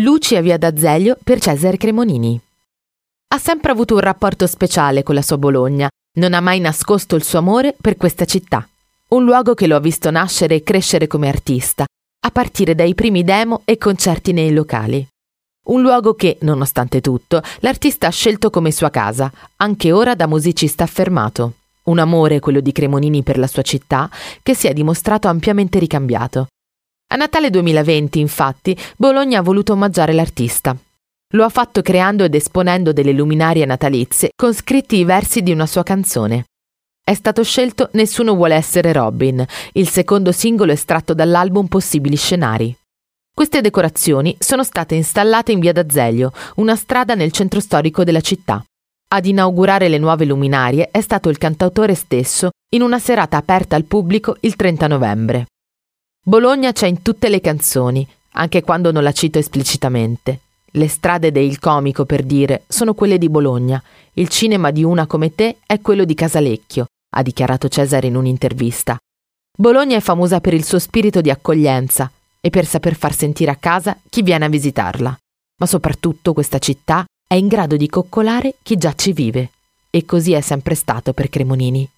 Luci a Via d'Azeglio per Cesare Cremonini. Ha sempre avuto un rapporto speciale con la sua Bologna, non ha mai nascosto il suo amore per questa città, un luogo che lo ha visto nascere e crescere come artista, a partire dai primi demo e concerti nei locali. Un luogo che, nonostante tutto, l'artista ha scelto come sua casa, anche ora da musicista affermato. Un amore, quello di Cremonini per la sua città, che si è dimostrato ampiamente ricambiato. A Natale 2020, infatti, Bologna ha voluto omaggiare l'artista. Lo ha fatto creando ed esponendo delle luminarie natalizie con scritti i versi di una sua canzone. È stato scelto Nessuno vuole essere Robin, il secondo singolo estratto dall'album Possibili scenari. Queste decorazioni sono state installate in via d'Azeglio, una strada nel centro storico della città. Ad inaugurare le nuove luminarie è stato il cantautore stesso in una serata aperta al pubblico il 30 novembre. Bologna c'è in tutte le canzoni, anche quando non la cito esplicitamente. Le strade del comico, per dire, sono quelle di Bologna. Il cinema di una come te è quello di Casalecchio, ha dichiarato Cesare in un'intervista. Bologna è famosa per il suo spirito di accoglienza e per saper far sentire a casa chi viene a visitarla. Ma soprattutto questa città è in grado di coccolare chi già ci vive. E così è sempre stato per Cremonini.